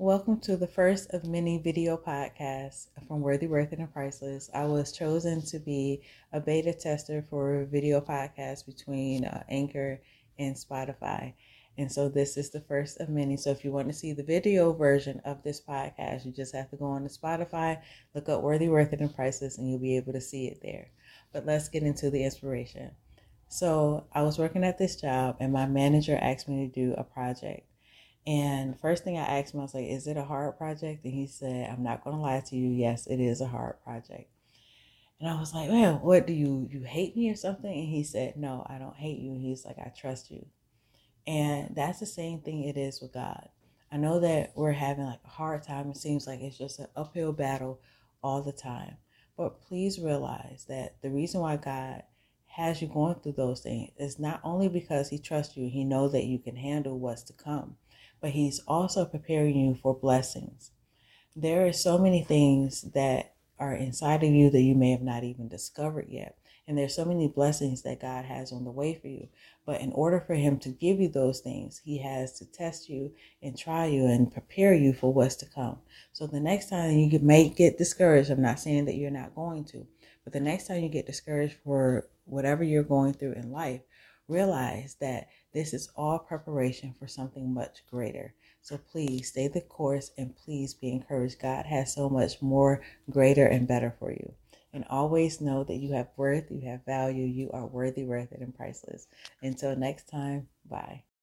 Welcome to the first of many video podcasts from Worthy, Worth, and Priceless. I was chosen to be a beta tester for a video podcast between uh, Anchor and Spotify. And so this is the first of many. So if you want to see the video version of this podcast, you just have to go on to Spotify, look up Worthy, Worth, and Priceless, and you'll be able to see it there. But let's get into the inspiration. So I was working at this job, and my manager asked me to do a project. And first thing I asked him, I was like, "Is it a hard project?" And he said, "I'm not to lie to you. Yes, it is a hard project." And I was like, "Well, what do you you hate me or something?" And he said, "No, I don't hate you." He's like, "I trust you." And that's the same thing it is with God. I know that we're having like a hard time. It seems like it's just an uphill battle all the time. But please realize that the reason why God has you going through those things is not only because he trusts you, he knows that you can handle what's to come, but he's also preparing you for blessings. There are so many things that are inside of you that you may have not even discovered yet. And there's so many blessings that God has on the way for you. But in order for him to give you those things, he has to test you and try you and prepare you for what's to come. So the next time you may get discouraged, I'm not saying that you're not going to, but the next time you get discouraged for whatever you're going through in life, realize that this is all preparation for something much greater. So please stay the course and please be encouraged. God has so much more greater and better for you. And always know that you have worth, you have value, you are worthy, worth it, and priceless. Until next time, bye.